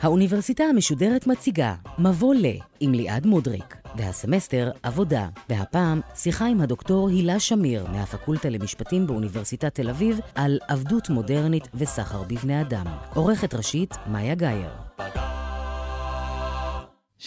האוניברסיטה המשודרת מציגה מבוא ל עם ליעד מודריק, והסמסטר עבודה, והפעם שיחה עם הדוקטור הילה שמיר מהפקולטה למשפטים באוניברסיטת תל אביב על עבדות מודרנית וסחר בבני אדם. עורכת ראשית מאיה גאייר.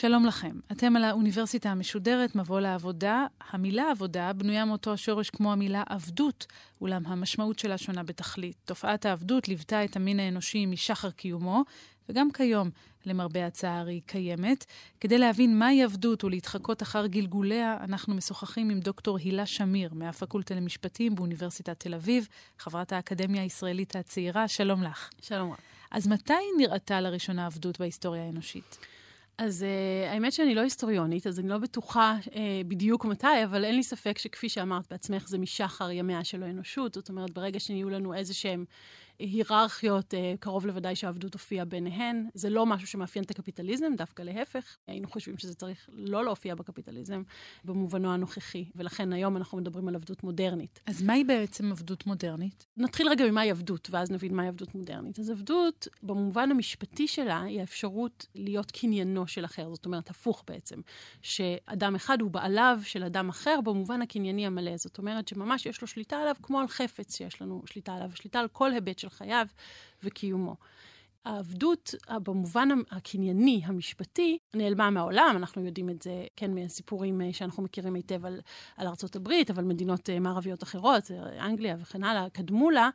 שלום לכם. אתם על האוניברסיטה המשודרת, מבוא לעבודה. המילה עבודה בנויה מאותו השורש כמו המילה עבדות, אולם המשמעות שלה שונה בתכלית. תופעת העבדות ליוותה את המין האנושי משחר קיומו, וגם כיום, למרבה הצער, היא קיימת. כדי להבין מהי עבדות ולהתחקות אחר גלגוליה, אנחנו משוחחים עם דוקטור הילה שמיר מהפקולטה למשפטים באוניברסיטת תל אביב, חברת האקדמיה הישראלית הצעירה. שלום לך. שלום. אז מתי נראתה לראשונה עבדות בהיסטוריה האנושית? אז uh, האמת שאני לא היסטוריונית, אז אני לא בטוחה uh, בדיוק מתי, אבל אין לי ספק שכפי שאמרת בעצמך, זה משחר ימיה של האנושות. זאת אומרת, ברגע שנהיו לנו איזה שהם היררכיות, אה, קרוב לוודאי שהעבדות הופיעה ביניהן. זה לא משהו שמאפיין את הקפיטליזם, דווקא להפך. היינו חושבים שזה צריך לא להופיע בקפיטליזם במובנו הנוכחי, ולכן היום אנחנו מדברים על עבדות מודרנית. אז מהי בעצם עבדות מודרנית? נתחיל רגע ממהי עבדות, ואז נבין מהי עבדות מודרנית. אז עבדות, במובן המשפטי שלה, היא האפשרות להיות קניינו של אחר. זאת אומרת, הפוך בעצם. שאדם אחד הוא בעליו של אדם אחר במובן הקנייני המלא. זאת אומרת שממש יש לו שליטה עליו כמו על חפץ שיש לנו שליטה עליו, שליטה על כל היבט של של חייו וקיומו. העבדות, במובן הקנייני, המשפטי, נעלמה מהעולם. אנחנו יודעים את זה, כן, מהסיפורים אה, שאנחנו מכירים היטב על, על ארצות הברית, אבל מדינות אה, מערביות אחרות, אה, אנגליה וכן הלאה, קדמו לה.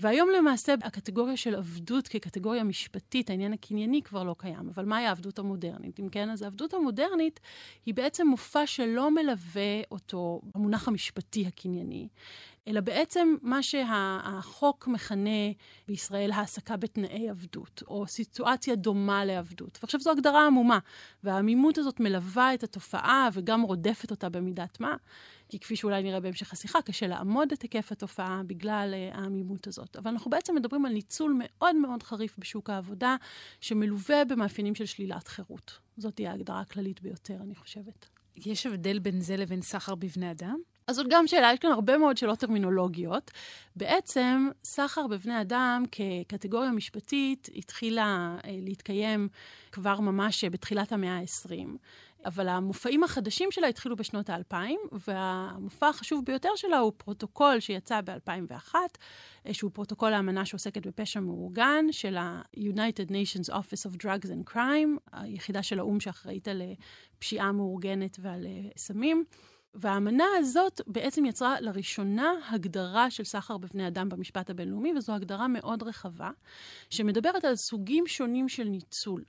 והיום למעשה הקטגוריה של עבדות כקטגוריה משפטית, העניין הקנייני כבר לא קיים. אבל מהי העבדות המודרנית? אם כן, אז העבדות המודרנית היא בעצם מופע שלא מלווה אותו המונח המשפטי הקנייני, אלא בעצם מה שהחוק מכנה בישראל העסקה בתנאי עבדות, או סיטואציה דומה לעבדות. ועכשיו זו הגדרה עמומה, והעמימות הזאת מלווה את התופעה וגם רודפת אותה במידת מה. כי כפי שאולי נראה בהמשך השיחה, קשה לעמוד את היקף התופעה בגלל uh, העמימות הזאת. אבל אנחנו בעצם מדברים על ניצול מאוד מאוד חריף בשוק העבודה, שמלווה במאפיינים של שלילת חירות. זאת תהיה ההגדרה הכללית ביותר, אני חושבת. יש הבדל בין זה לבין סחר בבני אדם? אז זאת גם שאלה, יש כאן הרבה מאוד שאלות טרמינולוגיות. בעצם, סחר בבני אדם כקטגוריה משפטית התחילה אה, להתקיים כבר ממש בתחילת המאה ה-20. אבל המופעים החדשים שלה התחילו בשנות האלפיים, והמופע החשוב ביותר שלה הוא פרוטוקול שיצא ב-2001, אה, שהוא פרוטוקול האמנה שעוסקת בפשע מאורגן של ה-United Nations Office of Drugs and Crime, היחידה של האו"ם שאחראית על אה, פשיעה מאורגנת ועל סמים. והאמנה הזאת בעצם יצרה לראשונה הגדרה של סחר בבני אדם במשפט הבינלאומי, וזו הגדרה מאוד רחבה, שמדברת על סוגים שונים של ניצול.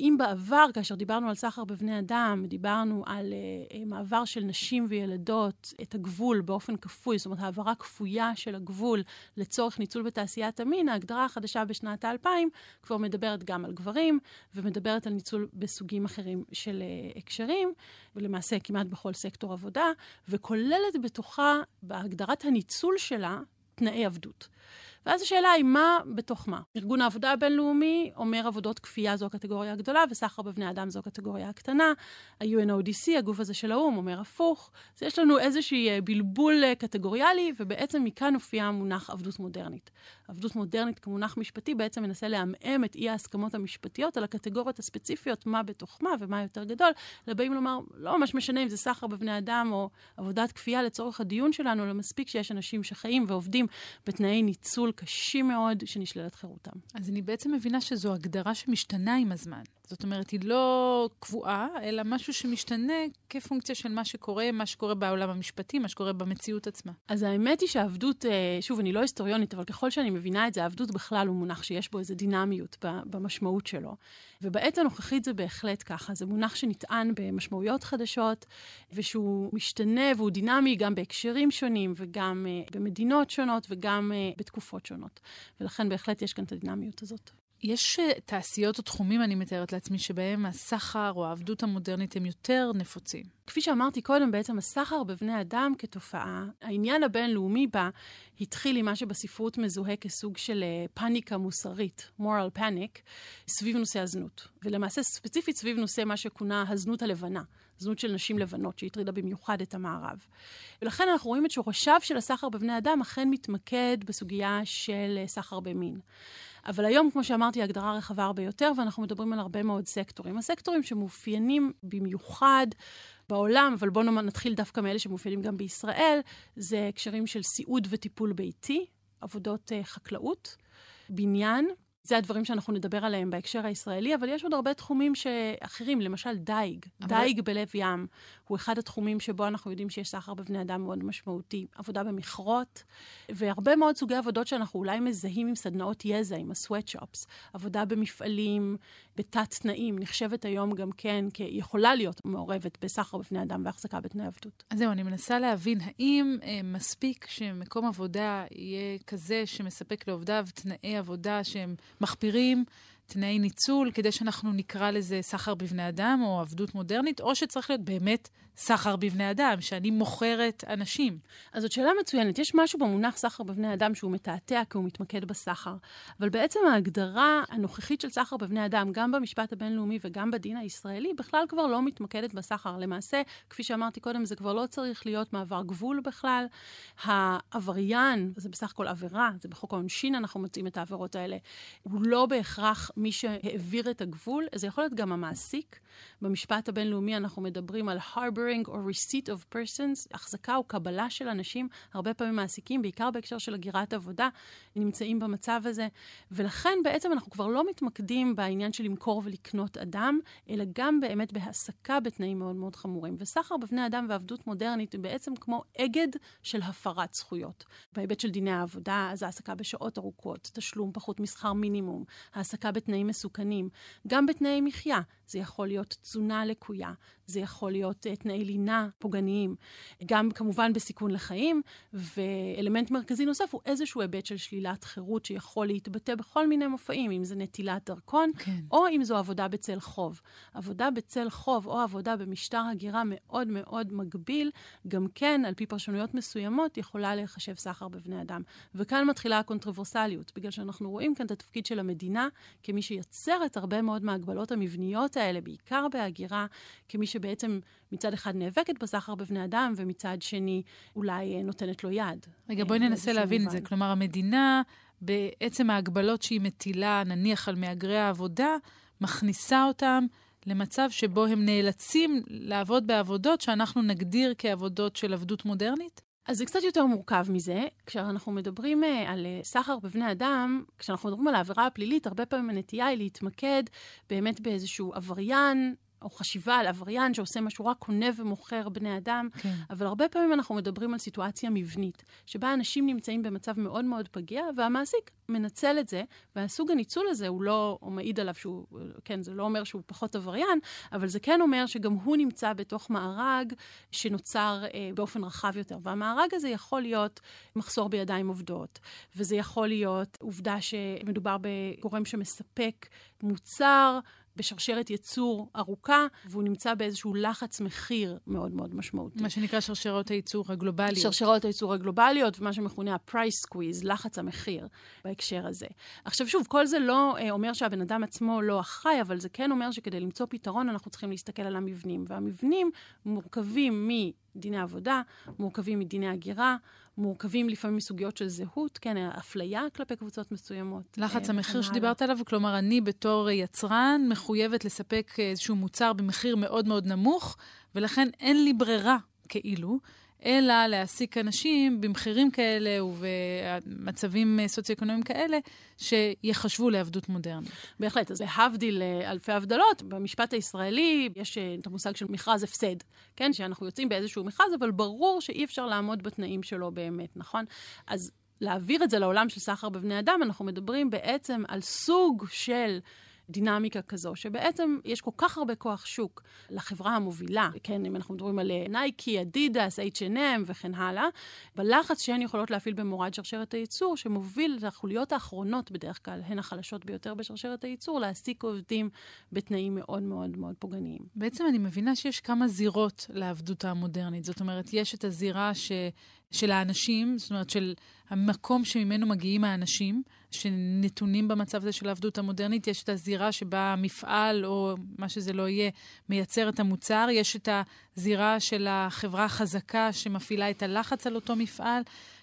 אם בעבר, כאשר דיברנו על סחר בבני אדם, דיברנו על uh, מעבר של נשים וילדות את הגבול באופן כפוי, זאת אומרת, העברה כפויה של הגבול לצורך ניצול בתעשיית המין, ההגדרה החדשה בשנת האלפיים כבר מדברת גם על גברים, ומדברת על ניצול בסוגים אחרים של uh, הקשרים, ולמעשה כמעט בכל סקטור עבודה, וכוללת בתוכה, בהגדרת הניצול שלה, תנאי עבדות. ואז השאלה היא מה בתוך מה. ארגון העבודה הבינלאומי אומר עבודות כפייה זו הקטגוריה הגדולה, וסחר בבני אדם זו הקטגוריה הקטנה. ה-UNODC, הגוף הזה של האו"ם, אומר הפוך. אז יש לנו איזשהי אה, בלבול אה, קטגוריאלי, ובעצם מכאן הופיע המונח עבדות מודרנית. עבדות מודרנית כמונח משפטי בעצם מנסה לעמעם את אי ההסכמות המשפטיות על הקטגוריות הספציפיות, מה בתוך מה ומה יותר גדול, אלא באים לומר, לא ממש משנה אם זה סחר בבני אדם או עבודת כפייה לצורך הדיון שלנו, אלא מספיק שיש אנשים שחיים ועובדים בתנאי ניצול קשים מאוד שנשללת חירותם. אז אני בעצם מבינה שזו הגדרה שמשתנה עם הזמן. זאת אומרת, היא לא קבועה, אלא משהו שמשתנה כפונקציה של מה שקורה, מה שקורה בעולם המשפטי, מה שקורה במציאות עצמה. אז האמת היא שהעבדות, אה, שוב, אני לא היסטוריונית, אבל ככל שאני מבינה את זה, העבדות בכלל הוא מונח שיש בו איזו דינמיות במשמעות שלו. ובעת הנוכחית זה בהחלט ככה, זה מונח שנטען במשמעויות חדשות, ושהוא משתנה והוא דינמי גם בהקשרים שונים, וגם אה, במדינות שונות, וגם אה, בתקופות שונות. ולכן בהחלט יש כאן את הדינמיות הזאת. יש אה, תעשיות או תחומים, אני מתארת לעצמי, שבהם הסחר או העבדות המודרנית הם יותר נפוצים. כפי שאמרתי קודם, בעצם הסחר בבני אדם כתופעה, העניין הבינלאומי בה התחיל עם מה שבספרות מזוהה כסוג של אה, פאניקה מוסרית, moral panic, סביב נושא הזנות. ולמעשה ספציפית סביב נושא מה שכונה הזנות הלבנה. זנות של נשים לבנות, שהטרידה במיוחד את המערב. ולכן אנחנו רואים את שורשיו של הסחר בבני אדם אכן מתמקד בסוגיה של אה, סחר במין. אבל היום, כמו שאמרתי, ההגדרה רחבה הרבה יותר, ואנחנו מדברים על הרבה מאוד סקטורים. הסקטורים שמאופיינים במיוחד בעולם, אבל בואו נתחיל דווקא מאלה שמאופיינים גם בישראל, זה הקשרים של סיעוד וטיפול ביתי, עבודות uh, חקלאות, בניין, זה הדברים שאנחנו נדבר עליהם בהקשר הישראלי, אבל יש עוד הרבה תחומים אחרים, למשל דייג. אבל... דייג בלב ים הוא אחד התחומים שבו אנחנו יודעים שיש סחר בבני אדם מאוד משמעותי. עבודה במכרות, והרבה מאוד סוגי עבודות שאנחנו אולי מזהים עם סדנאות יזע, עם ה-sweatshops. עבודה במפעלים, בתת-תנאים, נחשבת היום גם כן כיכולה להיות מעורבת בסחר בבני אדם והחזקה בתנאי עבדות. אז זהו, אני מנסה להבין, האם אה, מספיק שמקום עבודה יהיה כזה שמספק לעובדיו תנאי עבודה שהם מחפירים, תנאי ניצול, כדי שאנחנו נקרא לזה סחר בבני אדם או עבדות מודרנית, או שצריך להיות באמת סחר בבני אדם, שאני מוכרת אנשים. אז זאת שאלה מצוינת. יש משהו במונח סחר בבני אדם שהוא מתעתע כי הוא מתמקד בסחר. אבל בעצם ההגדרה הנוכחית של סחר בבני אדם, גם במשפט הבינלאומי וגם בדין הישראלי, בכלל כבר לא מתמקדת בסחר. למעשה, כפי שאמרתי קודם, זה כבר לא צריך להיות מעבר גבול בכלל. העבריין, זה בסך הכל עבירה, זה בחוק העונשין אנחנו מוצאים את העבירות האלה, הוא לא בהכרח מי שהעביר את הגבול, זה יכול להיות גם המעסיק. במשפט הבינלאומי אנחנו מדברים על harboring or receipt of persons, החזקה או קבלה של אנשים, הרבה פעמים מעסיקים, בעיקר בהקשר של הגירת עבודה, נמצאים במצב הזה. ולכן בעצם אנחנו כבר לא מתמקדים בעניין של למכור ולקנות אדם, אלא גם באמת בהעסקה בתנאים מאוד מאוד חמורים. וסחר בבני אדם ועבדות מודרנית היא בעצם כמו אגד של הפרת זכויות. בהיבט של דיני העבודה, אז העסקה בשעות ארוכות, תשלום פחות משכר מינימום, העסקה בתנאים מסוכנים, גם בתנאי מחיה. זה יכול להיות תזונה לקויה, זה יכול להיות uh, תנאי לינה פוגעניים, גם כמובן בסיכון לחיים, ואלמנט מרכזי נוסף הוא איזשהו היבט של שלילת חירות שיכול להתבטא בכל מיני מופעים, אם זה נטילת דרכון, כן. או אם זו עבודה בצל חוב. עבודה בצל חוב או עבודה במשטר הגירה מאוד מאוד מגביל, גם כן, על פי פרשנויות מסוימות, יכולה להיחשב סחר בבני אדם. וכאן מתחילה הקונטרוברסליות, בגלל שאנחנו רואים כאן את התפקיד של המדינה כמי שיוצרת הרבה מאוד מההגבלות המבניות האלה, בעיקר בהגירה, כמי שבעצם מצד אחד נאבקת בסחר בבני אדם, ומצד שני אולי אה, נותנת לו יד. רגע, בואי ננסה להבין את זה. כלומר, המדינה, בעצם ההגבלות שהיא מטילה, נניח על מהגרי העבודה, מכניסה אותם למצב שבו הם נאלצים לעבוד בעבודות שאנחנו נגדיר כעבודות של עבדות מודרנית? אז זה קצת יותר מורכב מזה. כשאנחנו מדברים uh, על uh, סחר בבני אדם, כשאנחנו מדברים על העבירה הפלילית, הרבה פעמים הנטייה היא להתמקד באמת באיזשהו עבריין או חשיבה על עבריין שעושה משהו רק קונה ומוכר בני אדם, כן. אבל הרבה פעמים אנחנו מדברים על סיטואציה מבנית, שבה אנשים נמצאים במצב מאוד מאוד פגיע, והמעסיק מנצל את זה, והסוג הניצול הזה הוא לא, הוא מעיד עליו שהוא, כן, זה לא אומר שהוא פחות עבריין, אבל זה כן אומר שגם הוא נמצא בתוך מארג שנוצר אה, באופן רחב יותר. והמארג הזה יכול להיות מחסור בידיים עובדות, וזה יכול להיות עובדה שמדובר בגורם שמספק מוצר, בשרשרת ייצור ארוכה, והוא נמצא באיזשהו לחץ מחיר מאוד מאוד משמעותי. מה שנקרא שרשרות הייצור הגלובליות. שרשרות הייצור הגלובליות, ומה שמכונה ה-price squeeze, לחץ המחיר בהקשר הזה. עכשיו שוב, כל זה לא אה, אומר שהבן אדם עצמו לא אחראי, אבל זה כן אומר שכדי למצוא פתרון אנחנו צריכים להסתכל על המבנים. והמבנים מורכבים מדיני עבודה, מורכבים מדיני הגירה, מורכבים לפעמים מסוגיות של זהות, כן, אפליה כלפי קבוצות מסוימות. לחץ אה, המחיר שדיברת עליו, כלומר, אני בתור יצרן מחויבת לספק איזשהו מוצר במחיר מאוד מאוד נמוך, ולכן אין לי ברירה, כאילו, אלא להעסיק אנשים במחירים כאלה ובמצבים סוציו-אקונומיים כאלה, שיחשבו לעבדות מודרנית. בהחלט, אז להבדיל אלפי הבדלות, במשפט הישראלי יש אה, את המושג של מכרז הפסד, כן? שאנחנו יוצאים באיזשהו מכרז, אבל ברור שאי אפשר לעמוד בתנאים שלו באמת, נכון? אז להעביר את זה לעולם של סחר בבני אדם, אנחנו מדברים בעצם על סוג של... דינמיקה כזו, שבעצם יש כל כך הרבה כוח שוק לחברה המובילה, כן, אם אנחנו מדברים על אה, נייקי, אדידס, H&M וכן הלאה, בלחץ שהן יכולות להפעיל במורד שרשרת הייצור, שמוביל את החוליות האחרונות בדרך כלל, הן החלשות ביותר בשרשרת הייצור, להעסיק עובדים בתנאים מאוד מאוד מאוד פוגעניים. בעצם אני מבינה שיש כמה זירות לעבדות המודרנית. זאת אומרת, יש את הזירה ש... של האנשים, זאת אומרת, של המקום שממנו מגיעים האנשים, שנתונים במצב הזה של העבדות המודרנית. יש את הזירה שבה המפעל, או מה שזה לא יהיה, מייצר את המוצר. יש את הזירה של החברה החזקה שמפעילה את הלחץ על אותו מפעל.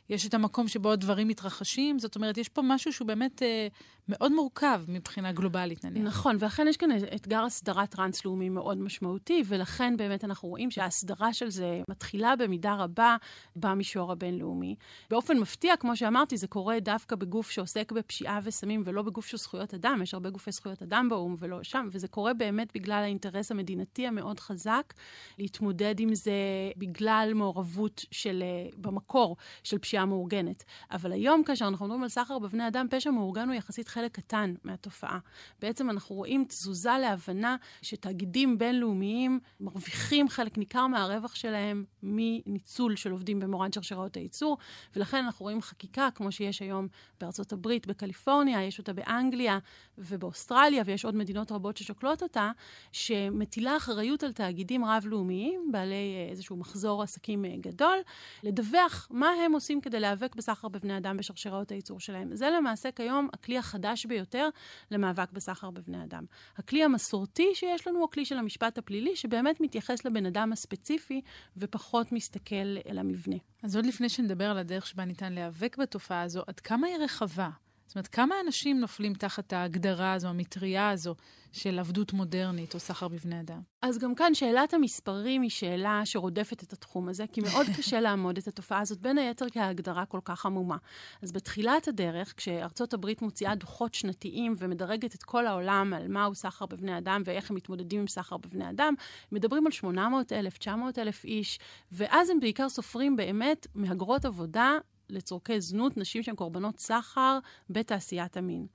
יש את המקום שבו הדברים מתרחשים. זאת אומרת, יש פה משהו שהוא באמת אה, מאוד מורכב מבחינה גלובלית, נניח. נכון, ואכן יש כאן אתגר הסדרה טרנס-לאומי מאוד משמעותי, ולכן באמת אנחנו רואים שההסדרה של זה מתחילה במידה רבה במישור הבינלאומי. באופן מפתיע, כמו שאמרתי, זה קורה דווקא בגוף שעוסק בפשיעה וסמים, ולא בגוף של זכויות אדם. יש הרבה גופי זכויות אדם באו"ם ולא שם, וזה קורה באמת בגלל האינטרס המדינתי המאוד חזק להתמודד עם זה בגלל מעורבות של, אה, במקור, של פשיעה מאורגנת. אבל היום, כאשר אנחנו מדברים על סחר בבני אדם, פשע מאורגן הוא יחסית חלק קטן מהתופעה. בעצם אנחנו רואים תזוזה להבנה שתאגידים בינלאומיים מרוויחים חלק ניכר מהרווח שלהם מניצול של עובדים במורד שרשראות הייצור, ולכן אנחנו רואים חקיקה כמו שיש היום בארצות הברית, בקליפורניה, יש אותה באנגליה ובאוסטרליה, ויש עוד מדינות רבות ששוקלות אותה, שמטילה אחריות על תאגידים רב-לאומיים, בעלי אה, איזשהו מחזור עסקים אה, גדול, לדווח מה הם עושים כדי להיאבק בסחר בבני אדם בשרשראות הייצור שלהם. זה למעשה כיום הכלי החדש. ביותר למאבק בסחר בבני אדם. הכלי המסורתי שיש לנו הוא הכלי של המשפט הפלילי, שבאמת מתייחס לבן אדם הספציפי ופחות מסתכל אל המבנה. אז עוד לפני שנדבר על הדרך שבה ניתן להיאבק בתופעה הזו, עד כמה היא רחבה? זאת אומרת, כמה אנשים נופלים תחת ההגדרה הזו, המטריה הזו, של עבדות מודרנית או סחר בבני אדם? אז גם כאן שאלת המספרים היא שאלה שרודפת את התחום הזה, כי מאוד קשה לעמוד את התופעה הזאת, בין היתר כי ההגדרה כל כך עמומה. אז בתחילת הדרך, כשארצות הברית מוציאה דוחות שנתיים ומדרגת את כל העולם על מהו סחר בבני אדם ואיך הם מתמודדים עם סחר בבני אדם, מדברים על 800 אלף, 900 אלף איש, ואז הם בעיקר סופרים באמת מהגרות עבודה לצורכי זנות, נשים שהן קורבנות סחר בתעשיית המין.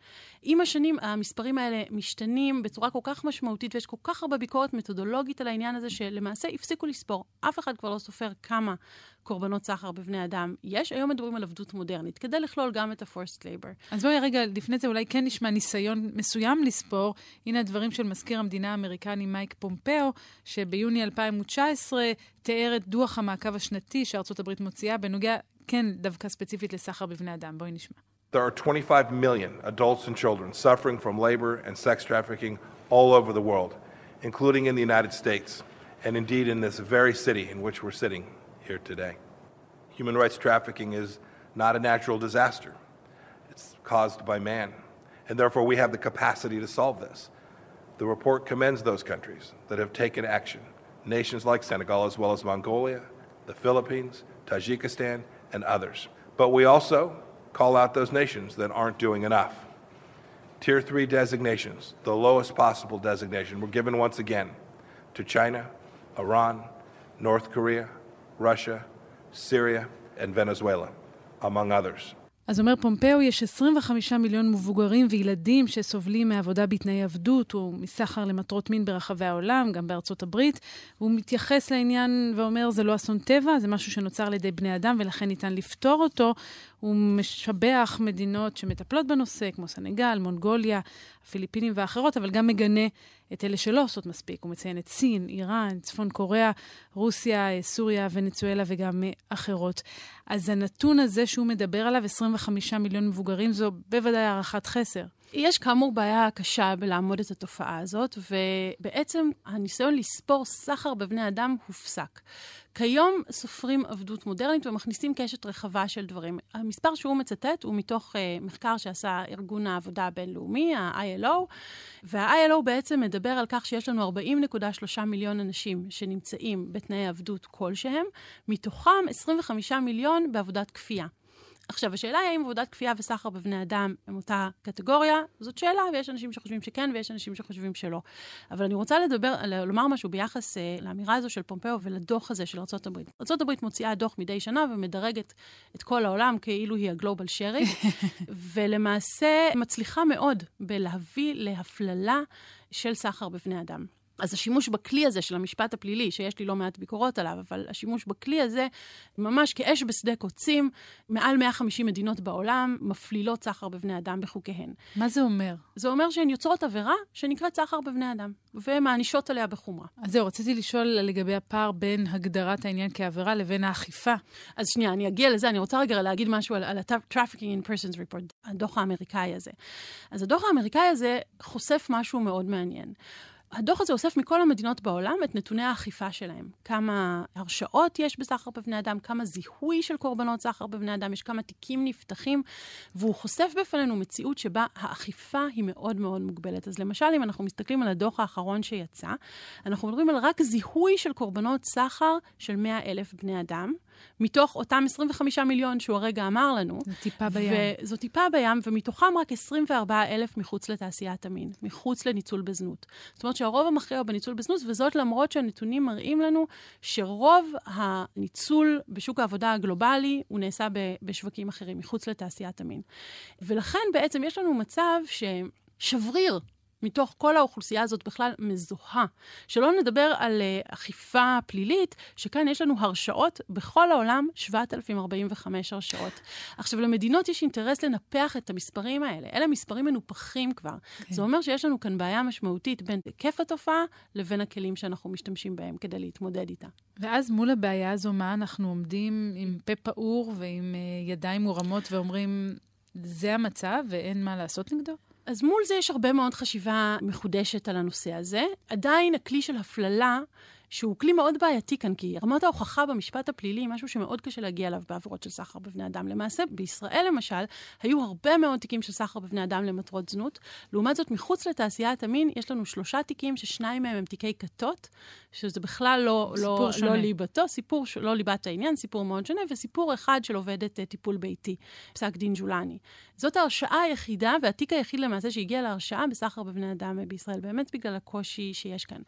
עם השנים המספרים האלה משתנים בצורה כל כך משמעותית ויש כל כך הרבה ביקורת מתודולוגית על העניין הזה שלמעשה הפסיקו לספור. אף אחד כבר לא סופר כמה קורבנות סחר בבני אדם יש. היום מדברים על עבדות מודרנית, כדי לכלול גם את ה-forced labor. אז בואי רגע, לפני זה אולי כן נשמע ניסיון מסוים לספור. הנה הדברים של מזכיר המדינה האמריקני מייק פומפאו, שביוני 2019 תיאר את דוח המעקב השנתי שארצות הברית מוציאה בנוגע כן דווקא ספציפית לסחר בבני אדם. בואי נשמע. There are 25 million adults and children suffering from labor and sex trafficking all over the world, including in the United States, and indeed in this very city in which we're sitting here today. Human rights trafficking is not a natural disaster, it's caused by man, and therefore we have the capacity to solve this. The report commends those countries that have taken action, nations like Senegal, as well as Mongolia, the Philippines, Tajikistan, and others. But we also call out those nations that aren't doing enough. Tier 3 designations, the lowest possible designation, were given once again to China, Iran, North Korea, Russia, Syria, and Venezuela, among others. אז אומר פומפאו, יש 25 מיליון מבוגרים וילדים שסובלים מעבודה בתנאי עבדות ומסחר למטרות מין ברחבי העולם, גם בארצות הברית. הוא מתייחס לעניין ואומר, זה לא אסון טבע, זה משהו שנוצר על ידי בני אדם ולכן ניתן לפתור אותו. הוא משבח מדינות שמטפלות בנושא, כמו סנגל, מונגוליה, הפיליפינים ואחרות, אבל גם מגנה את אלה שלא עושות מספיק. הוא מציין את סין, איראן, צפון קוריאה, רוסיה, סוריה, ונצואלה וגם אחרות. אז הנתון הזה שהוא מדבר עליו, 25 מיליון מבוגרים, זו בוודאי הערכת חסר. יש כאמור בעיה קשה בלעמוד את התופעה הזאת, ובעצם הניסיון לספור סחר בבני אדם הופסק. כיום סופרים עבדות מודרנית ומכניסים קשת רחבה של דברים. המספר שהוא מצטט הוא מתוך uh, מחקר שעשה ארגון העבודה הבינלאומי, ה-ILO, וה-ILO בעצם מדבר על כך שיש לנו 40.3 מיליון אנשים שנמצאים בתנאי עבדות כלשהם, מתוכם 25 מיליון בעבודת כפייה. עכשיו, השאלה היא האם עבודת כפייה וסחר בבני אדם הם אותה קטגוריה, זאת שאלה, ויש אנשים שחושבים שכן ויש אנשים שחושבים שלא. אבל אני רוצה לדבר, לומר משהו ביחס uh, לאמירה הזו של פומפאו ולדוח הזה של ארה"ב. ארה"ב מוציאה דוח מדי שנה ומדרגת את כל העולם כאילו היא הגלובל שרי, ולמעשה מצליחה מאוד בלהביא להפללה של סחר בבני אדם. אז השימוש בכלי הזה של המשפט הפלילי, שיש לי לא מעט ביקורות עליו, אבל השימוש בכלי הזה, ממש כאש בשדה קוצים, מעל 150 מדינות בעולם מפלילות סחר בבני אדם בחוקיהן. מה זה אומר? זה אומר שהן יוצרות עבירה שנקראת סחר בבני אדם, ומענישות עליה בחומרה. אז זהו, רציתי לשאול לגבי הפער בין הגדרת העניין כעבירה לבין האכיפה. אז שנייה, אני אגיע לזה, אני רוצה רגע להגיד משהו על, על ה-Trafficking in Persons Report, הדוח האמריקאי הזה. אז הדוח האמריקאי הזה חושף משהו מאוד מעניין. הדוח הזה אוסף מכל המדינות בעולם את נתוני האכיפה שלהם. כמה הרשעות יש בסחר בבני אדם, כמה זיהוי של קורבנות סחר בבני אדם, יש כמה תיקים נפתחים, והוא חושף בפנינו מציאות שבה האכיפה היא מאוד מאוד מוגבלת. אז למשל, אם אנחנו מסתכלים על הדוח האחרון שיצא, אנחנו מדברים על רק זיהוי של קורבנות סחר של 100 אלף בני אדם. מתוך אותם 25 מיליון שהוא הרגע אמר לנו. זו טיפה בים. זו טיפה בים, ומתוכם רק 24 אלף מחוץ לתעשיית המין, מחוץ לניצול בזנות. זאת אומרת שהרוב המכריע הוא בניצול בזנות, וזאת למרות שהנתונים מראים לנו שרוב הניצול בשוק העבודה הגלובלי הוא נעשה בשווקים אחרים, מחוץ לתעשיית המין. ולכן בעצם יש לנו מצב ששבריר מתוך כל האוכלוסייה הזאת בכלל מזוהה. שלא נדבר על uh, אכיפה פלילית, שכאן יש לנו הרשעות בכל העולם, 7,045 הרשעות. עכשיו, למדינות יש אינטרס לנפח את המספרים האלה. אלה מספרים מנופחים כבר. כן. זה אומר שיש לנו כאן בעיה משמעותית בין היקף התופעה לבין הכלים שאנחנו משתמשים בהם כדי להתמודד איתה. ואז מול הבעיה הזו, מה אנחנו עומדים עם פה פעור ועם uh, ידיים מורמות ואומרים, זה המצב ואין מה לעשות נגדו? אז מול זה יש הרבה מאוד חשיבה מחודשת על הנושא הזה. עדיין הכלי של הפללה שהוא כלי מאוד בעייתי כאן, כי רמת ההוכחה במשפט הפלילי היא משהו שמאוד קשה להגיע אליו בעבירות של סחר בבני אדם. למעשה, בישראל למשל, היו הרבה מאוד תיקים של סחר בבני אדם למטרות זנות. לעומת זאת, מחוץ לתעשיית המין, יש לנו שלושה תיקים ששניים מהם הם תיקי כתות, שזה בכלל לא, לא, לא ליבתו, סיפור לא ליבת העניין, סיפור מאוד שונה, וסיפור אחד של עובדת uh, טיפול ביתי, פסק דין ג'ולני. זאת ההרשעה היחידה, והתיק היחיד למעשה שהגיע להרשעה בסחר בבני אדם בישראל, באמת בגלל הקושי שיש כאן.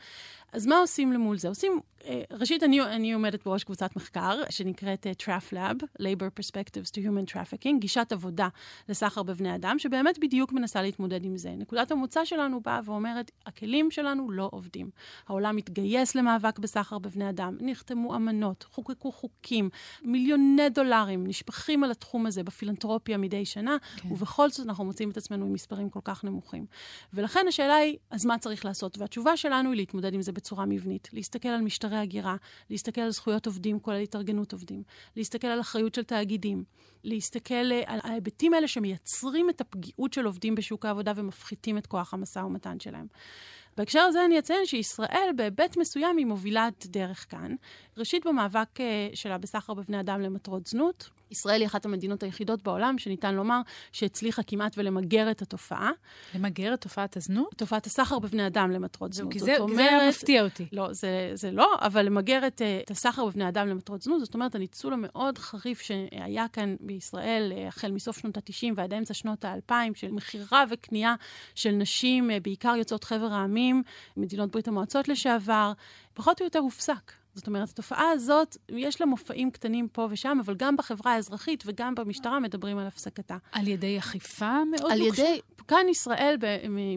אז מה עושים למול זה? עושים, אה, ראשית, אני, אני עומדת בראש קבוצת מחקר שנקראת uh, TrafLab, Labor Perspectives to Human Trafficking, גישת עבודה לסחר בבני אדם, שבאמת בדיוק מנסה להתמודד עם זה. נקודת המוצא שלנו באה ואומרת, הכלים שלנו לא עובדים. העולם מתגייס למאבק בסחר בבני אדם, נחתמו אמנות, חוקקו חוקים, מיליוני דולרים נשפכים על התחום הזה בפילנטרופיה מדי שנה, כן. ובכל זאת אנחנו מוצאים את עצמנו עם מספרים כל כך נמוכים. ולכן השאלה היא, אז מה צריך לעשות? והתשובה שלנו היא להתמודד עם זה בצורה מבנית. להסתכל על משטרי הגירה, להסתכל על זכויות עובדים, כולל התארגנות עובדים, להסתכל על אחריות של תאגידים, להסתכל אה, על ההיבטים האלה שמייצרים את הפגיעות של עובדים בשוק העבודה ומפחיתים את כוח המשא ומתן שלהם. בהקשר הזה אני אציין שישראל בהיבט מסוים היא מובילת דרך כאן. ראשית במאבק אה, שלה בסחר בבני אדם למטרות זנות, ישראל היא אחת המדינות היחידות בעולם שניתן לומר שהצליחה כמעט ולמגר את התופעה. למגר את תופעת הזנות? תופעת הסחר בבני אדם למטרות זנות. כי זה, אומרת, זה מפתיע אותי. לא, זה, זה לא, אבל למגר את, את הסחר בבני אדם למטרות זנות, זאת אומרת, הניצול המאוד חריף שהיה כאן בישראל אה, החל מסוף שנות ה-90 ועד אמצע שנות ה-2000, של מכירה וקנייה של נשים, אה, בעיקר יוצאות חבר העמים, מדינות ברית המועצות לשעבר, פחות או יותר הופסק. זאת אומרת, התופעה הזאת, יש לה מופעים קטנים פה ושם, אבל גם בחברה האזרחית וגם במשטרה מדברים על הפסקתה. על ידי אכיפה מאוד על נוקשה? ידי, כאן ישראל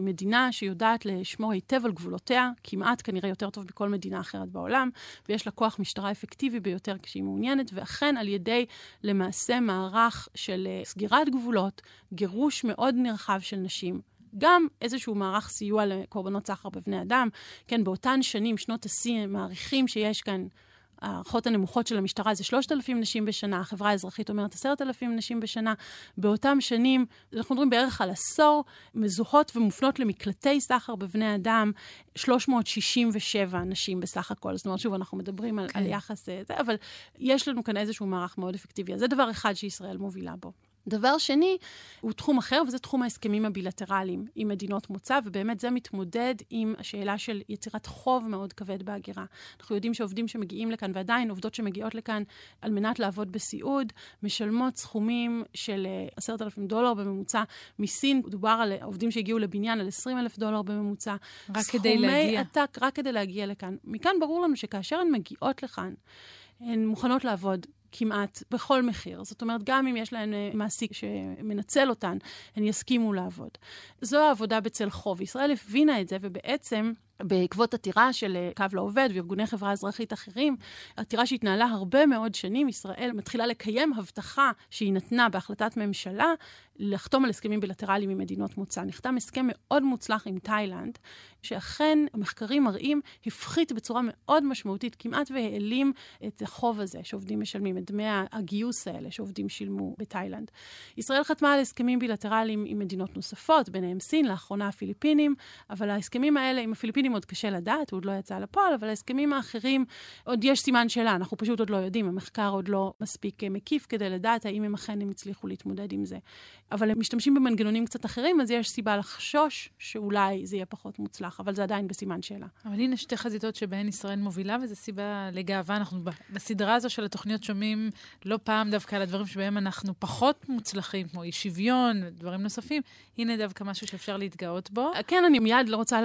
מדינה שיודעת לשמור היטב על גבולותיה, כמעט כנראה יותר טוב מכל מדינה אחרת בעולם, ויש לה כוח משטרה אפקטיבי ביותר כשהיא מעוניינת, ואכן על ידי למעשה מערך של אה, סגירת גבולות, גירוש מאוד נרחב של נשים, גם איזשהו מערך סיוע לקורבנות סחר בבני אדם. כן, באותן שנים, שנות השיא, מעריכים שיש כאן... ההערכות הנמוכות של המשטרה זה 3,000 נשים בשנה, החברה האזרחית אומרת 10,000 נשים בשנה. באותם שנים, אנחנו מדברים בערך על עשור, מזוהות ומופנות למקלטי סחר בבני אדם, 367 נשים בסך הכל. זאת אומרת, שוב, אנחנו מדברים על, כן. על יחס אה, זה, אבל יש לנו כאן איזשהו מערך מאוד אפקטיבי. אז זה דבר אחד שישראל מובילה בו. דבר שני, הוא תחום אחר, וזה תחום ההסכמים הבילטרליים עם מדינות מוצא, ובאמת זה מתמודד עם השאלה של יצירת חוב מאוד כבד בהגירה. אנחנו יודעים שעובדים שמגיעים לכאן, ועדיין עובדות שמגיעות לכאן על מנת לעבוד בסיעוד, משלמות סכומים של אה, עשרת אלפים דולר בממוצע. מסין דובר על עובדים שהגיעו לבניין על עשרים אלף דולר בממוצע. רק כדי להגיע. סכומי עתק, רק כדי להגיע לכאן. מכאן ברור לנו שכאשר הן מגיעות לכאן, הן מוכנות לעבוד כמעט בכל מחיר. זאת אומרת, גם אם יש להן אה, מעסיק שמנצל אותן, הן יסכימו לעבוד. זו העבודה בצל חוב. ישראל הבינה את זה, ובעצם בעקבות עתירה של אה, קו לעובד וארגוני חברה אזרחית אחרים, עתירה שהתנהלה הרבה מאוד שנים, ישראל מתחילה לקיים הבטחה שהיא נתנה בהחלטת ממשלה לחתום על הסכמים בילטרליים עם מדינות מוצא. נחתם הסכם מאוד מוצלח עם תאילנד, שאכן המחקרים מראים הפחית בצורה מאוד משמעותית, כמעט והעלים את החוב הזה שעובדים משלמים, את דמי הגיוס האלה שעובדים שילמו בתאילנד. ישראל חתמה על הסכמים בילטרליים עם מדינות נוספות, ביניהם סין, לאחרונה הפיליפינים, אבל ההסכמים האלה עם הפיליפינים עוד קשה לדעת, הוא עוד לא יצא לפועל, אבל ההסכמים האחרים, עוד יש סימן שאלה, אנחנו פשוט עוד לא יודעים, המחקר עוד לא מספיק אה, מקיף כדי לדעת האם הם אכן הם הצליחו להתמודד עם זה. אבל הם משתמשים במנגנונים קצת אחרים, אז יש סיבה לחשוש שאולי זה יהיה פחות מוצלח, אבל זה עדיין בסימן שאלה. אבל הנה שתי חזיתות שבהן ישראל מובילה, וזו סיבה לגאווה. אנחנו בסדרה הזו של התוכניות שומעים לא פעם דווקא על הדברים שבהם אנחנו פחות מוצלחים, כמו אי שוויון, דברים נוספים. הנה דווקא משהו שאפשר להתגאות בו. כן, אני מיד לא רוצה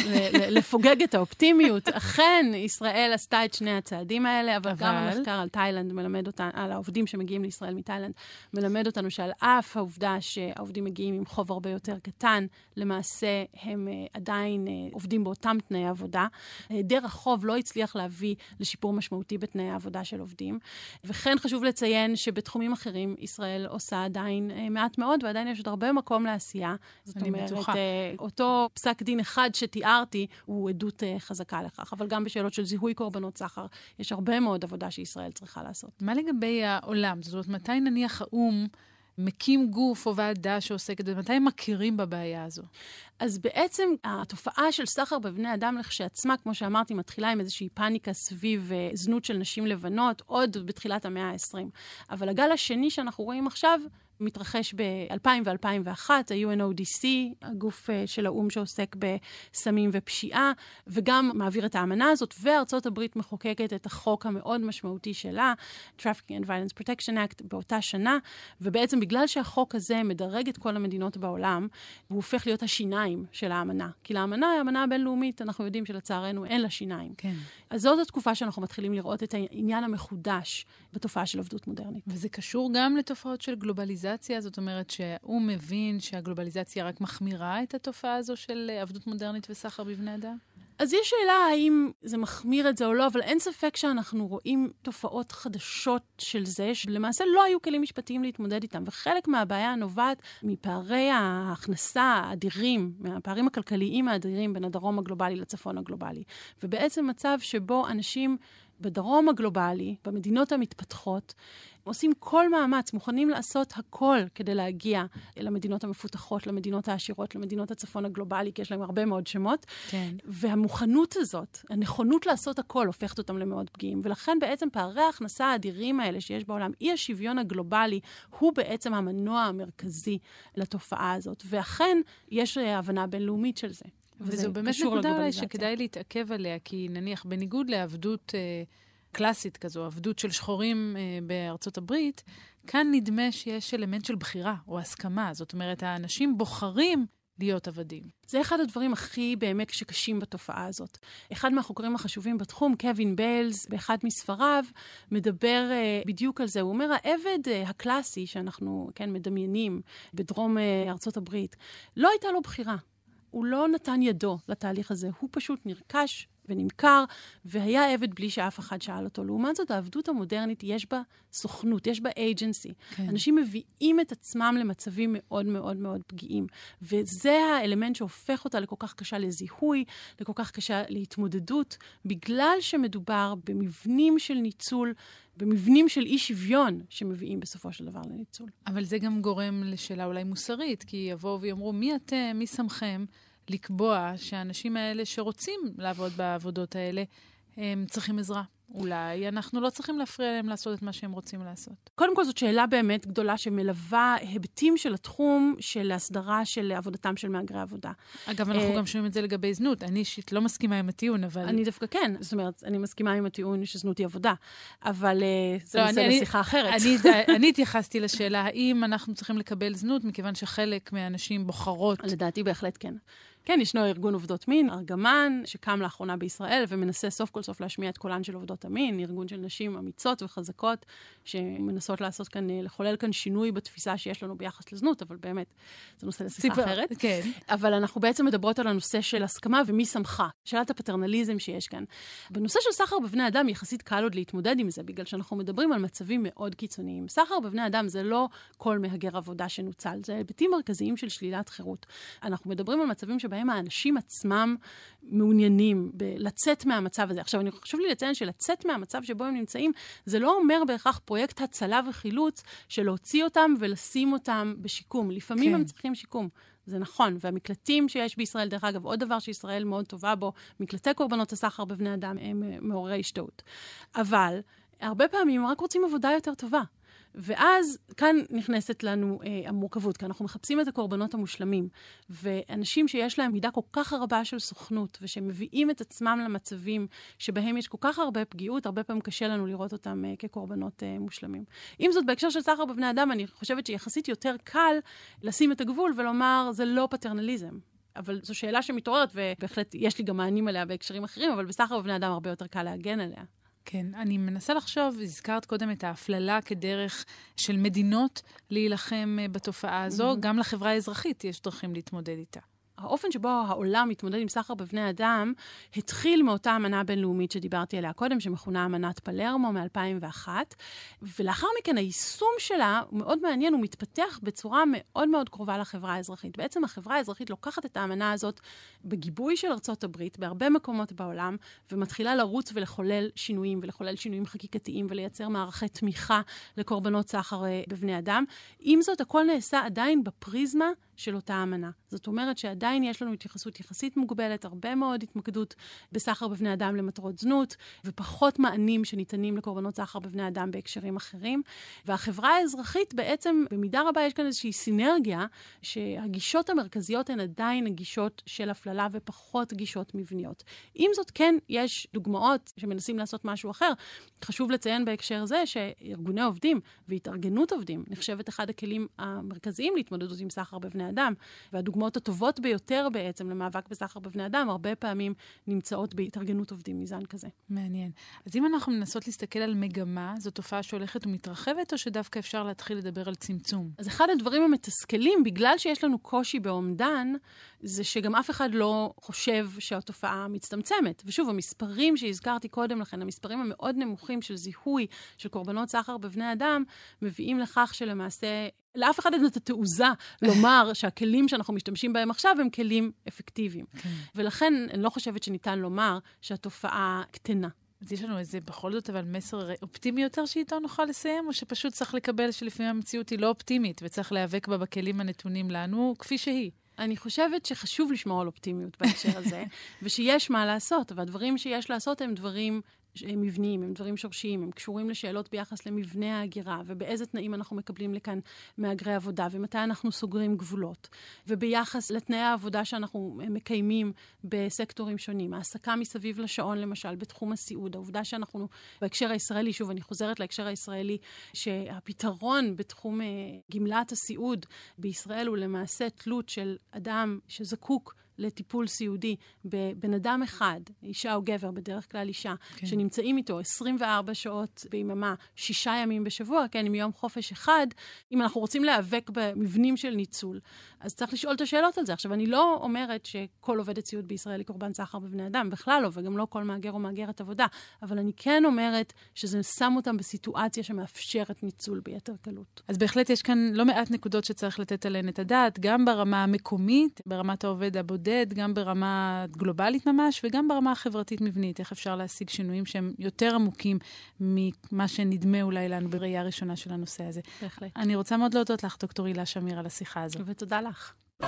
לפוגג את האופטימיות. אכן, ישראל עשתה את שני הצעדים האלה, אבל, אבל... גם המחקר על תאילנד מלמד אותנו, על העובדים שמגיעים לישראל מתאילנד, מלמד אותנו שעל אף העובדה שהעובדים מגיעים עם חוב הרבה יותר קטן, למעשה הם uh, עדיין uh, עובדים באותם תנאי עבודה. היעדר החוב לא הצליח להביא לשיפור משמעותי בתנאי העבודה של עובדים. וכן חשוב לציין שבתחומים אחרים ישראל עושה עדיין מעט מאוד, ועדיין יש עוד הרבה מקום לעשייה. זאת אומרת, בטוחה. אותו פסק דין אחד שתיארתי הוא עדות חזקה לכך. אבל גם בשאלות של זיהוי קורבנות סחר, יש הרבה מאוד עבודה שישראל צריכה לעשות. מה לגבי העולם? זאת אומרת, מתי נניח האו"ם... מקים גוף או ועדה שעוסקת בזה? מתי הם מכירים בבעיה הזו? אז בעצם התופעה של סחר בבני אדם לכשעצמה, כמו שאמרתי, מתחילה עם איזושהי פאניקה סביב uh, זנות של נשים לבנות, עוד בתחילת המאה ה-20. אבל הגל השני שאנחנו רואים עכשיו, מתרחש ב-2000 ו-2001, ה-UNODC, הגוף uh, של האו"ם שעוסק בסמים ופשיעה, וגם מעביר את האמנה הזאת, וארצות הברית מחוקקת את החוק המאוד משמעותי שלה, Trafficking and Violence Protection Act, באותה שנה, ובעצם בגלל שהחוק הזה מדרג את כל המדינות בעולם, הוא הופך להיות השיניים של האמנה. כי לאמנה, האמנה הבינלאומית, אנחנו יודעים שלצערנו אין לה שיניים. כן. אז זאת התקופה שאנחנו מתחילים לראות את העניין המחודש בתופעה של עבדות מודרנית. וזה קשור גם לתופעות של גלובליזציה, זאת אומרת שהוא מבין שהגלובליזציה רק מחמירה את התופעה הזו של עבדות מודרנית וסחר בבני אדם? אז יש שאלה האם זה מחמיר את זה או לא, אבל אין ספק שאנחנו רואים תופעות חדשות של זה, שלמעשה לא היו כלים משפטיים להתמודד איתם. וחלק מהבעיה נובעת מפערי ההכנסה האדירים, מהפערים הכלכליים האדירים בין הדרום הגלובלי לצפון הגלובלי. ובעצם מצב שבו אנשים בדרום הגלובלי, במדינות המתפתחות, עושים כל מאמץ, מוכנים לעשות הכל כדי להגיע למדינות המפותחות, למדינות העשירות, למדינות הצפון הגלובלי, כי יש להם הרבה מאוד שמות. כן. והמוכנות הזאת, הנכונות לעשות הכל, הופכת אותם למאוד פגיעים. ולכן בעצם פערי ההכנסה האדירים האלה שיש בעולם, אי השוויון הגלובלי, הוא בעצם המנוע המרכזי לתופעה הזאת. ואכן, יש הבנה בינלאומית של זה. וזו באמת נקודה אולי שכדאי להתעכב עליה, כי נניח, בניגוד לעבדות אה, קלאסית כזו, עבדות של שחורים אה, בארצות הברית, כאן נדמה שיש אלמנט של בחירה או הסכמה. זאת אומרת, האנשים בוחרים להיות עבדים. זה אחד הדברים הכי באמת שקשים בתופעה הזאת. אחד מהחוקרים החשובים בתחום, קווין ביילס, באחד מספריו, מדבר uh, בדיוק על זה. הוא אומר, העבד uh, הקלאסי שאנחנו, כן, מדמיינים בדרום uh, ארצות הברית, לא הייתה לו בחירה. הוא לא נתן ידו לתהליך הזה, הוא פשוט נרכש ונמכר, והיה עבד בלי שאף אחד שאל אותו. לעומת זאת, העבדות המודרנית, יש בה סוכנות, יש בה אייג'נסי. כן. אנשים מביאים את עצמם למצבים מאוד מאוד מאוד פגיעים. וזה האלמנט שהופך אותה לכל כך קשה לזיהוי, לכל כך קשה להתמודדות, בגלל שמדובר במבנים של ניצול. במבנים של אי שוויון שמביאים בסופו של דבר לניצול. אבל זה גם גורם לשאלה אולי מוסרית, כי יבואו ויאמרו, מי אתם, מי שמכם לקבוע שהאנשים האלה שרוצים לעבוד בעבודות האלה, הם צריכים עזרה. אולי אנחנו לא צריכים להפריע להם לעשות את מה שהם רוצים לעשות. קודם כל, זאת שאלה באמת גדולה שמלווה היבטים של התחום של הסדרה של עבודתם של מהגרי עבודה. אגב, אנחנו uh, גם שומעים את זה לגבי זנות. אני אישית לא מסכימה עם הטיעון, אבל... אני דווקא כן. זאת אומרת, אני מסכימה עם הטיעון שזנות היא עבודה, אבל uh, זה לא, נושא לשיחה אחרת. אני התייחסתי לשאלה האם אנחנו צריכים לקבל זנות, מכיוון שחלק מהנשים בוחרות... לדעתי בהחלט כן. כן, ישנו ארגון עובדות מין, ארגמן, שקם לאחרונה בישראל ומנסה סוף כל סוף להשמיע את קולן של עובדות המין, ארגון של נשים אמיצות וחזקות, שמנסות לעשות כאן, אה, לחולל כאן שינוי בתפיסה שיש לנו ביחס לזנות, אבל באמת, זה נושא לשיחה אחרת. כן. אבל אנחנו בעצם מדברות על הנושא של הסכמה ומי שמחה, שאלת הפטרנליזם שיש כאן. בנושא של סחר בבני אדם, יחסית קל עוד להתמודד עם זה, בגלל שאנחנו מדברים על מצבים מאוד קיצוניים. סחר בבני אדם זה לא כל מהגר עבודה שנוצל, זה היבטים מרכזיים של שלילת חירות. אנחנו מדברים על מצבים שבהם האנשים עצמם מעוניינים לצאת מהמצב הזה. עכשיו, אני חשוב לי לציין שלצאת מהמצב שבו הם נמצאים, זה לא אומר בהכרח פרויקט הצלה וחילוץ של להוציא אותם ולשים אותם בשיקום. לפעמים כן. הם צריכים שיקום. זה נכון, והמקלטים שיש בישראל, דרך אגב, עוד דבר שישראל מאוד טובה בו, מקלטי קורבנות הסחר בבני אדם הם אה, מעוררי השתאות. אבל הרבה פעמים הם רק רוצים עבודה יותר טובה. ואז כאן נכנסת לנו אה, המורכבות, כי אנחנו מחפשים את הקורבנות המושלמים. ואנשים שיש להם מידה כל כך רבה של סוכנות, ושמביאים את עצמם למצבים שבהם יש כל כך הרבה פגיעות, הרבה פעמים קשה לנו לראות אותם אה, כקורבנות אה, מושלמים. עם זאת, בהקשר של סחר בבני אדם, אני חושבת שיחסית יותר קל לשים את הגבול ולומר, זה לא פטרנליזם. אבל זו שאלה שמתעוררת, ובהחלט יש לי גם מענים עליה בהקשרים אחרים, אבל בסחר בבני אדם הרבה יותר קל להגן עליה. כן, אני מנסה לחשוב, הזכרת קודם את ההפללה כדרך של מדינות להילחם אה, בתופעה הזו, mm-hmm. גם לחברה האזרחית יש דרכים להתמודד איתה. האופן שבו העולם מתמודד עם סחר בבני אדם התחיל מאותה אמנה בינלאומית שדיברתי עליה קודם, שמכונה אמנת פלרמו מ-2001, ולאחר מכן היישום שלה הוא מאוד מעניין, הוא מתפתח בצורה מאוד מאוד קרובה לחברה האזרחית. בעצם החברה האזרחית לוקחת את האמנה הזאת בגיבוי של ארצות הברית, בהרבה מקומות בעולם, ומתחילה לרוץ ולחולל שינויים, ולחולל שינויים חקיקתיים, ולייצר מערכי תמיכה לקורבנות סחר אה, בבני אדם. עם זאת, הכל נעשה עדיין בפריזמה של אותה אמנה. זאת אומרת שעדיין יש לנו התייחסות יחסית מוגבלת, הרבה מאוד התמקדות בסחר בבני אדם למטרות זנות, ופחות מענים שניתנים לקורבנות סחר בבני אדם בהקשרים אחרים. והחברה האזרחית בעצם, במידה רבה יש כאן איזושהי סינרגיה, שהגישות המרכזיות הן עדיין הגישות של הפללה ופחות גישות מבניות. עם זאת, כן, יש דוגמאות שמנסים לעשות משהו אחר. חשוב לציין בהקשר זה שארגוני עובדים והתארגנות עובדים נחשבת אחד הכלים המרכזיים להתמודדות עם סחר בבני אדם. והדוגמאות הטובות ביותר בעצם למאבק בסחר בבני אדם, הרבה פעמים נמצאות בהתארגנות עובדים מזן כזה. מעניין. אז אם אנחנו מנסות להסתכל על מגמה, זו תופעה שהולכת ומתרחבת, או שדווקא אפשר להתחיל לדבר על צמצום? אז אחד הדברים המתסכלים, בגלל שיש לנו קושי באומדן, זה שגם אף אחד לא חושב שהתופעה מצטמצמת. ושוב, המספרים שהזכרתי קודם לכן, המספרים המאוד נמוכים של זיהוי של קורבנות סחר בבני אדם, מביאים לכך שלמעשה לאף אחד אין את התעוזה לומר שהכלים שאנחנו משתמשים בהם עכשיו הם כלים אפקטיביים. כן. ולכן אני לא חושבת שניתן לומר שהתופעה קטנה. אז יש לנו איזה, בכל זאת, אבל מסר אופטימי יותר שאיתו נוכל לסיים, או שפשוט צריך לקבל שלפעמים המציאות היא לא אופטימית, וצריך להיאבק בה בכלים הנתונים לנו, כפי שהיא? אני חושבת שחשוב לשמור על אופטימיות בהקשר הזה, ושיש מה לעשות, והדברים שיש לעשות הם דברים הם מבניים, הם דברים שורשיים, הם קשורים לשאלות ביחס למבנה ההגירה, ובאיזה תנאים אנחנו מקבלים לכאן מהגרי עבודה, ומתי אנחנו סוגרים גבולות, וביחס לתנאי העבודה שאנחנו מקיימים בסקטורים שונים, העסקה מסביב לשעון למשל, בתחום הסיעוד, העובדה שאנחנו, בהקשר הישראלי, שוב, אני חוזרת להקשר הישראלי, שהפתרון בתחום uh, גמלת הסיעוד בישראל הוא למעשה תלות של אדם שזקוק לטיפול סיעודי בבן אדם אחד, אישה או גבר, בדרך כלל אישה, כן. שנמצאים איתו 24 שעות ביממה, שישה ימים בשבוע, כן, עם יום חופש אחד, אם אנחנו רוצים להיאבק במבנים של ניצול, אז צריך לשאול את השאלות על זה. עכשיו, אני לא אומרת שכל עובדת סיעוד בישראל היא קורבן סחר בבני אדם, בכלל לא, וגם לא כל מהגר או מהגרת עבודה, אבל אני כן אומרת שזה שם אותם בסיטואציה שמאפשרת ניצול ביתר קלות. אז בהחלט יש כאן לא מעט נקודות שצריך לתת עליהן את הדעת, גם ברמה המקומית, ברמת העובד הבודד, גם ברמה גלובלית ממש, וגם ברמה החברתית-מבנית, איך אפשר להשיג שינויים שהם יותר עמוקים ממה שנדמה אולי לנו בראייה הראשונה של הנושא הזה. בהחלט. אני רוצה מאוד להודות לך, דוקטור הילה שמיר, על השיחה הזו. ותודה לך. לך.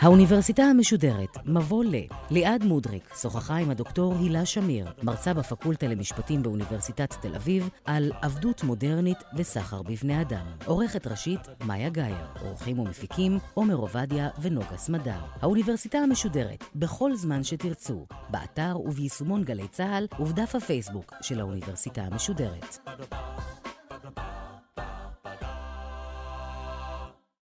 האוניברסיטה המשודרת, מבוא ל. ליעד מודריק שוחחה עם הדוקטור הילה שמיר, מרצה בפקולטה למשפטים באוניברסיטת תל אביב, על עבדות מודרנית וסחר בבני אדם. עורכת ראשית, מאיה גאייר. עורכים ומפיקים, עומר עובדיה ונוגה סמדר. האוניברסיטה המשודרת, בכל זמן שתרצו, באתר וביישומון גלי צה"ל ובדף הפייסבוק של האוניברסיטה המשודרת.